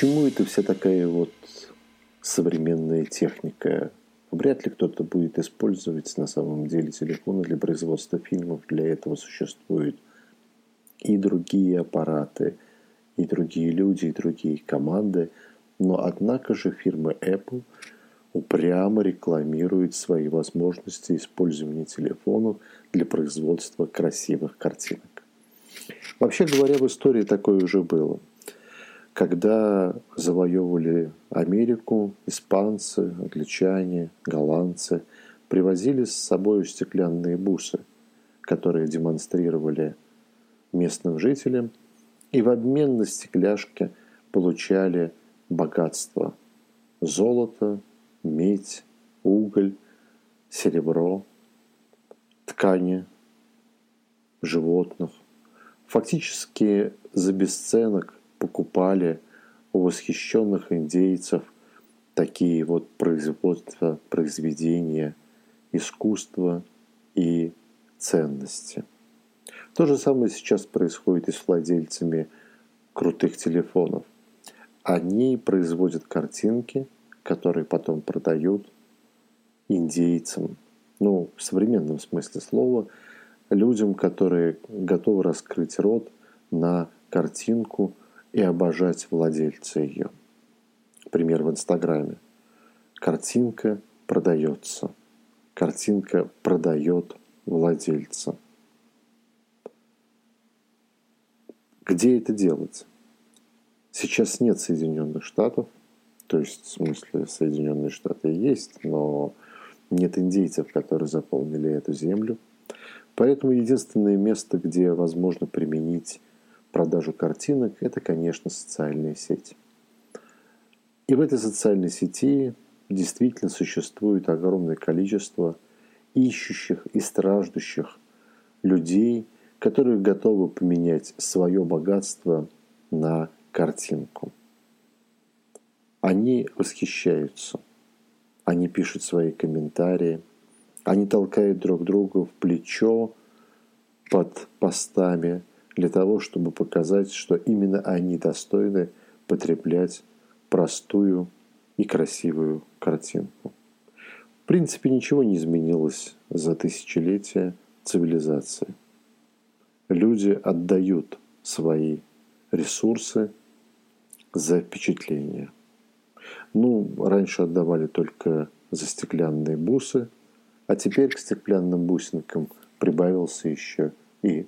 чему это вся такая вот современная техника? Вряд ли кто-то будет использовать на самом деле телефоны для производства фильмов. Для этого существуют и другие аппараты, и другие люди, и другие команды. Но однако же фирма Apple упрямо рекламирует свои возможности использования телефонов для производства красивых картинок. Вообще говоря, в истории такое уже было. Когда завоевывали Америку, испанцы, англичане, голландцы привозили с собой стеклянные бусы, которые демонстрировали местным жителям, и в обмен на стекляшки получали богатство – золото, медь, уголь, серебро, ткани животных. Фактически за бесценок покупали у восхищенных индейцев такие вот производства, произведения, искусства и ценности. То же самое сейчас происходит и с владельцами крутых телефонов. Они производят картинки, которые потом продают индейцам, ну, в современном смысле слова, людям, которые готовы раскрыть рот на картинку и обожать владельца ее. Пример в Инстаграме. Картинка продается. Картинка продает владельца. Где это делать? Сейчас нет Соединенных Штатов, то есть в смысле Соединенные Штаты есть, но нет индейцев, которые заполнили эту землю. Поэтому единственное место, где возможно применить продажу картинок, это, конечно, социальные сети. И в этой социальной сети действительно существует огромное количество ищущих и страждущих людей, которые готовы поменять свое богатство на картинку. Они восхищаются, они пишут свои комментарии, они толкают друг друга в плечо под постами для того, чтобы показать, что именно они достойны потреблять простую и красивую картинку. В принципе, ничего не изменилось за тысячелетия цивилизации. Люди отдают свои ресурсы за впечатление. Ну, раньше отдавали только за стеклянные бусы, а теперь к стеклянным бусинкам прибавился еще и